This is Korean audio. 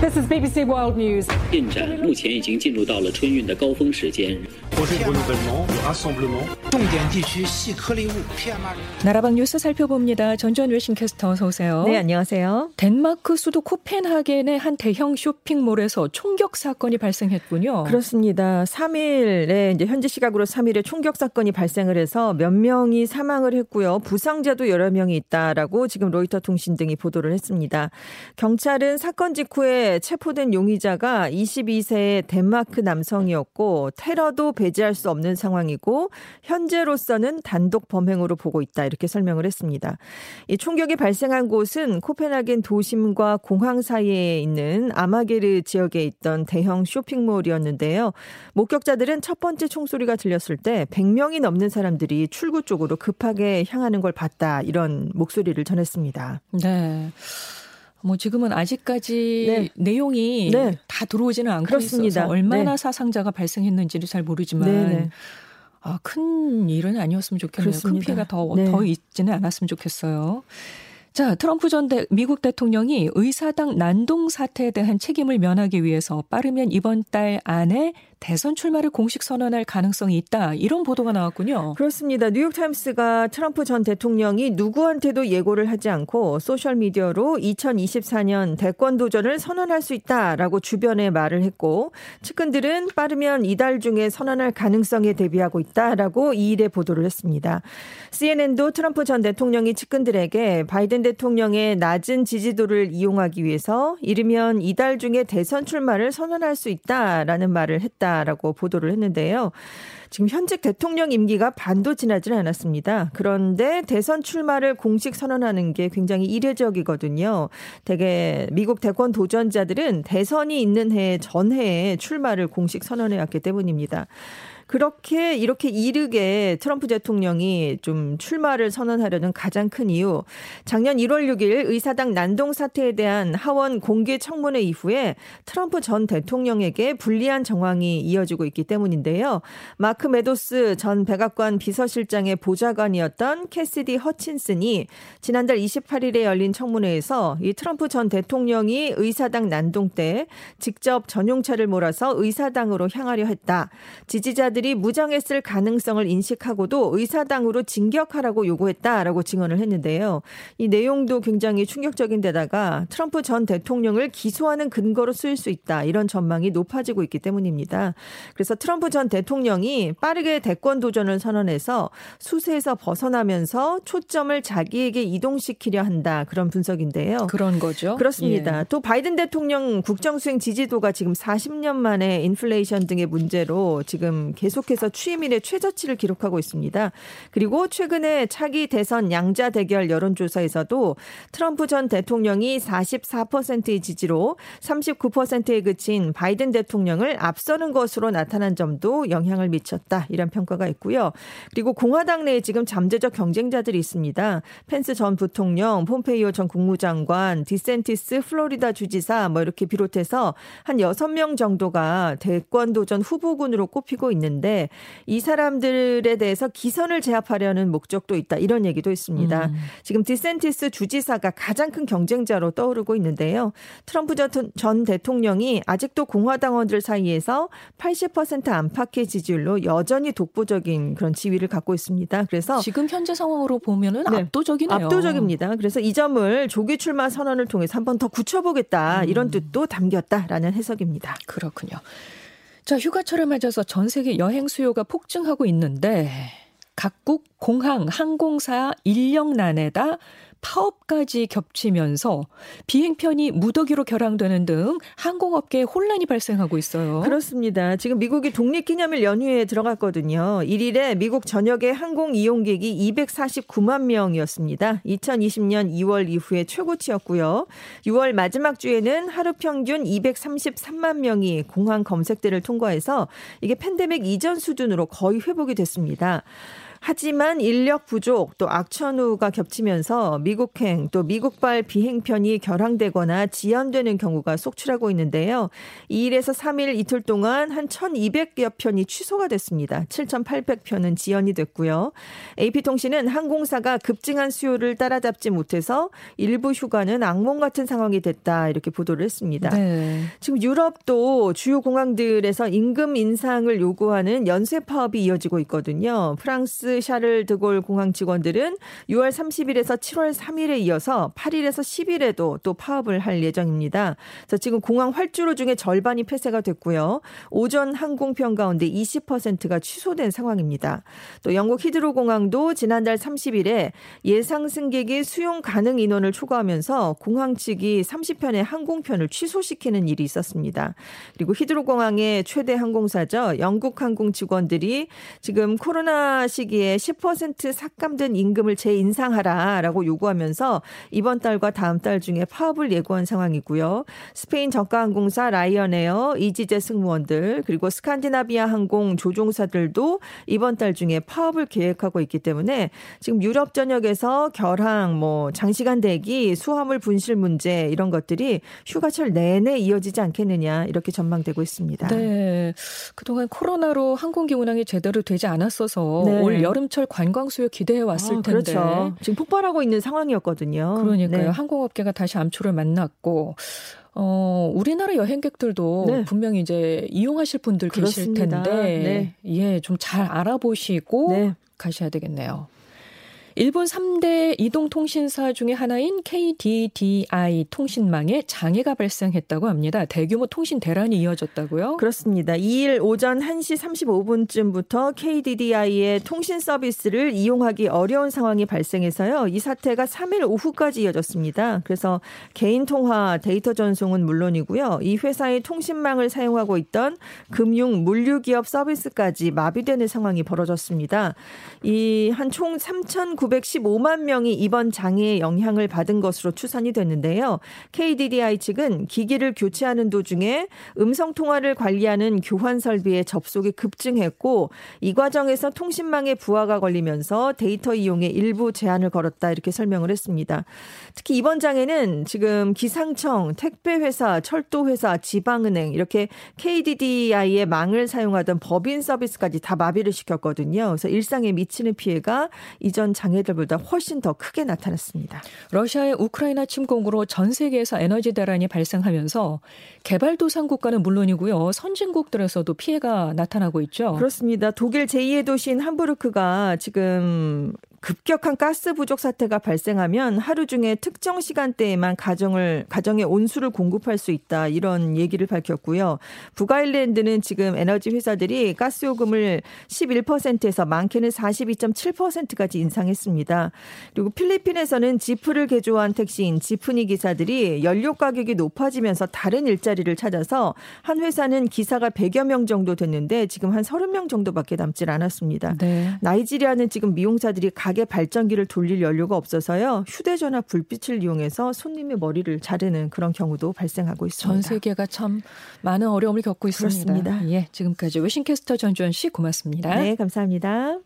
This is BBC World News. 进展目前已经进入到了春运的高峰时间。 重点地区细颗粒物 PM2.5。 나라방 뉴스 살펴봅니다. 전주현 웨싱캐스터 어서 오세요. 네, 안녕하세요. 덴마크 수도 코펜하겐의 한 대형 쇼핑몰에서 총격 사건이 발생했군요. 그렇습니다. 3일에 이제 현지 시각으로 3일에 총격 사건이 발생을 해서 몇 명이 사망을 했고요. 부상자도 여러 명이 있다라고 지금 로이터 통신 등이 보도를 했습니다. 경찰은 사건 직후에 체포된 용의자가 22세의 덴마크 남성이었고 테러도 배제할 수 없는 상황이고 현재로서는 단독 범행으로 보고 있다 이렇게 설명을 했습니다. 이 총격이 발생한 곳은 코펜하겐 도심과 공항 사이에 있는 아마게르 지역에 있던 대형 쇼핑몰이었는데요. 목격자들은 첫 번째 총소리가 들렸을 때 100명이 넘는 사람들이 출구 쪽으로 급하게 향하는 걸 봤다 이런 목소리를 전했습니다. 네. 뭐 지금은 아직까지 네. 내용이 네. 다 들어오지는 않고 그렇습니다. 있어서 얼마나 네. 사상자가 발생했는지를 잘 모르지만 네네. 아, 큰 일은 아니었으면 좋겠네요. 큰 그렇습니다. 피해가 더, 네. 더 있지는 않았으면 좋겠어요. 자, 트럼프 전 대, 미국 대통령이 의사당 난동 사태에 대한 책임을 면하기 위해서 빠르면 이번 달 안에 대선 출마를 공식 선언할 가능성이 있다. 이런 보도가 나왔군요. 그렇습니다. 뉴욕타임스가 트럼프 전 대통령이 누구한테도 예고를 하지 않고 소셜미디어로 2024년 대권 도전을 선언할 수 있다라고 주변에 말을 했고 측근들은 빠르면 이달 중에 선언할 가능성에 대비하고 있다라고 이 일에 보도를 했습니다. CNN도 트럼프 전 대통령이 측근들에게 바이든 대통령의 낮은 지지도를 이용하기 위해서 이르면 이달 중에 대선 출마를 선언할 수 있다라는 말을 했다라고 보도를 했는데요. 지금 현직 대통령 임기가 반도 지나지는 않았습니다. 그런데 대선 출마를 공식 선언하는 게 굉장히 이례적이거든요. 대개 미국 대권 도전자들은 대선이 있는 해 전해에 출마를 공식 선언해 왔기 때문입니다. 그렇게 이렇게 이르게 트럼프 대통령이 좀 출마를 선언하려는 가장 큰 이유. 작년 1월 6일 의사당 난동 사태에 대한 하원 공개 청문회 이후에 트럼프 전 대통령에게 불리한 정황이 이어지고 있기 때문인데요. 마크 메도스 전 백악관 비서실장의 보좌관이었던 캐시디 허친슨이 지난달 28일에 열린 청문회에서 이 트럼프 전 대통령이 의사당 난동 때 직접 전용차를 몰아서 의사당으로 향하려 했다. 지지자들 이 무장했을 가능성을 인식하고도 의사당으로 진격하라고 요구했다라고 증언을 했는데요. 이 내용도 굉장히 충격적인 데다가 트럼프 전 대통령을 기소하는 근거로 쓰일 수 있다. 이런 전망이 높아지고 있기 때문입니다. 그래서 트럼프 전 대통령이 빠르게 대권 도전을 선언해서 수세에서 벗어나면서 초점을 자기에게 이동시키려 한다. 그런 분석인데요. 그런 거죠. 그렇습니다. 예. 또 바이든 대통령 국정수행 지지도가 지금 40년 만에 인플레이션 등의 문제로 지금 계속 해서 취임일에 최저치를 기록하고 있습니다. 그리고 최근에 차기 대선 양자 대결 여론조사에서도 트럼프 전 대통령이 44%의 지지로 39%에 그친 바이든 대통령을 앞서는 것으로 나타난 점도 영향을 미쳤다. 이런 평가가 있고요. 그리고 공화당 내에 지금 잠재적 경쟁자들이 있습니다. 펜스 전 부통령, 폼페이오 전 국무장관, 디샌티스 플로리다 주지사 뭐 이렇게 비롯해서 한 6명 정도가 대권 도전 후보군으로 꼽히고 있는데 이 사람들에 대해서 기선을 제압하려는 목적도 있다. 이런 얘기도 있습니다. 음. 지금 디샌티스 주지사가 가장 큰 경쟁자로 떠오르고 있는데요. 트럼프 전- 전 대통령이 아직도 공화당원들 사이에서 80% 안팎의 지지율로 여전히 독보적인 그런 지위를 갖고 있습니다. 그래서 지금 현재 상황으로 보면은 네. 압도적이네요. 압도적입니다. 그래서 이 점을 조기 출마 선언을 통해서 한 번 더 굳혀보겠다 음. 이런 뜻도 담겼다라는 해석입니다. 그렇군요. 자, 휴가철을 맞아서 전 세계 여행 수요가 폭증하고 있는데 각국 공항, 항공사 인력난에다 파업까지 겹치면서 비행편이 무더기로 결항되는 등 항공업계에 혼란이 발생하고 있어요. 그렇습니다. 지금 미국이 독립기념일 연휴에 들어갔거든요. 1일에 미국 전역의 항공 이용객이 249만 명이었습니다. 2020년 2월 이후에 최고치였고요. 6월 마지막 주에는 하루 평균 233만 명이 공항 검색대를 통과해서 이게 팬데믹 이전 수준으로 거의 회복이 됐습니다. 하지만 인력 부족 또 악천후가 겹치면서 미국행 또 미국발 비행편이 결항되거나 지연되는 경우가 속출하고 있는데요. 2일에서 3일 이틀 동안 한 1,200여 편이 취소가 됐습니다. 7,800편은 지연이 됐고요. AP통신은 항공사가 급증한 수요를 따라잡지 못해서 일부 휴가는 악몽 같은 상황이 됐다 이렇게 보도를 했습니다. 네. 지금 유럽도 주요 공항들에서 임금 인상을 요구하는 연쇄 파업이 이어지고 있거든요. 프랑스 샤를 드골 공항 직원들은 6월 30일에서 7월 3일에 이어서 8일에서 10일에도 또 파업을 할 예정입니다. 그래서 지금 공항 활주로 중에 절반이 폐쇄가 됐고요. 오전 항공편 가운데 20%가 취소된 상황입니다. 또 영국 히드로 공항도 지난달 30일에 예상 승객이 수용 가능 인원을 초과하면서 공항 측이 30편의 항공편을 취소시키는 일이 있었습니다. 그리고 히드로 공항의 최대 항공사죠. 영국 항공 직원들이 지금 코로나 시기 에 10% 삭감된 임금을 재인상하라라고 요구하면서 이번 달과 다음 달 중에 파업을 예고한 상황이고요. 스페인 저가 항공사 라이언에어, 이지제 승무원들 그리고 스칸디나비아 항공 조종사들도 이번 달 중에 파업을 계획하고 있기 때문에 지금 유럽 전역에서 결항, 뭐 장시간 대기, 수화물 분실 문제 이런 것들이 휴가철 내내 이어지지 않겠느냐 이렇게 전망되고 있습니다. 네. 그동안 코로나로 항공기 운항이 제대로 되지 않았어서 네. 올 여름철 관광 수요 기대해 왔을 아, 텐데. 그렇죠. 지금 폭발하고 있는 상황이었거든요. 그러니까요. 네. 항공업계가 다시 암초를 만났고 어, 우리나라 여행객들도 네. 분명히 이제 이용하실 분들 그렇습니다. 계실 텐데, 네. 예, 좀 잘 알아보시고 네. 가셔야 되겠네요. 일본 3대 이동통신사 중의 하나인 KDDI 통신망에 장애가 발생했다고 합니다. 대규모 통신 대란이 이어졌다고요? 그렇습니다. 2일 오전 1시 35분쯤부터 KDDI의 통신 서비스를 이용하기 어려운 상황이 발생해서요. 이 사태가 3일 오후까지 이어졌습니다. 그래서 개인 통화 데이터 전송은 물론이고요. 이 회사의 통신망을 사용하고 있던 금융 물류 기업 서비스까지 마비되는 상황이 벌어졌습니다. 이 한 총 3,900 915만 명이 이번 장애에 영향을 받은 것으로 추산이 됐는데요. KDDI 측은 기기를 교체하는 도중에 음성 통화를 관리하는 교환 설비의 접속이 급증했고 이 과정에서 통신망에 부하가 걸리면서 데이터 이용에 일부 제한을 걸었다 이렇게 설명을 했습니다. 특히 이번 장애는 지금 기상청, 택배회사, 철도회사, 지방은행 이렇게 KDDI의 망을 사용하던 법인 서비스까지 다 마비를 시켰거든요. 그래서 일상에 미치는 피해가 이전 장애 장애들보다 훨씬 더 크게 나타났습니다. 러시아의 우크라이나 침공으로 전 세계에서 에너지 대란이 발생하면서 개발도상 국가는 물론이고요. 선진국들에서도 피해가 나타나고 있죠. 그렇습니다. 독일 제2의 도시인 함부르크가 지금 급격한 가스 부족 사태가 발생하면 하루 중에 특정 시간대에만 가정을 가정에 온수를 공급할 수 있다 이런 얘기를 밝혔고요. 북아일랜드는 지금 에너지 회사들이 가스 요금을 11%에서 많게는 42.7%까지 인상했습니다. 그리고 필리핀에서는 지프를 개조한 택시인 지프니 기사들이 연료 가격이 높아지면서 다른 일자리를 찾아서 한 회사는 기사가 100여 명 정도 됐는데 지금 한 30명 정도밖에 남질 않았습니다. 네. 나이지리아는 지금 미용사들이 가게 발전기를 돌릴 연료가 없어서요. 휴대전화 불빛을 이용해서 손님의 머리를 자르는 그런 경우도 발생하고 있습니다. 전 세계가 참 많은 어려움을 겪고 있습니다. 그렇습니다. 예, 지금까지 외신캐스터 전주현 씨 고맙습니다. 네, 감사합니다.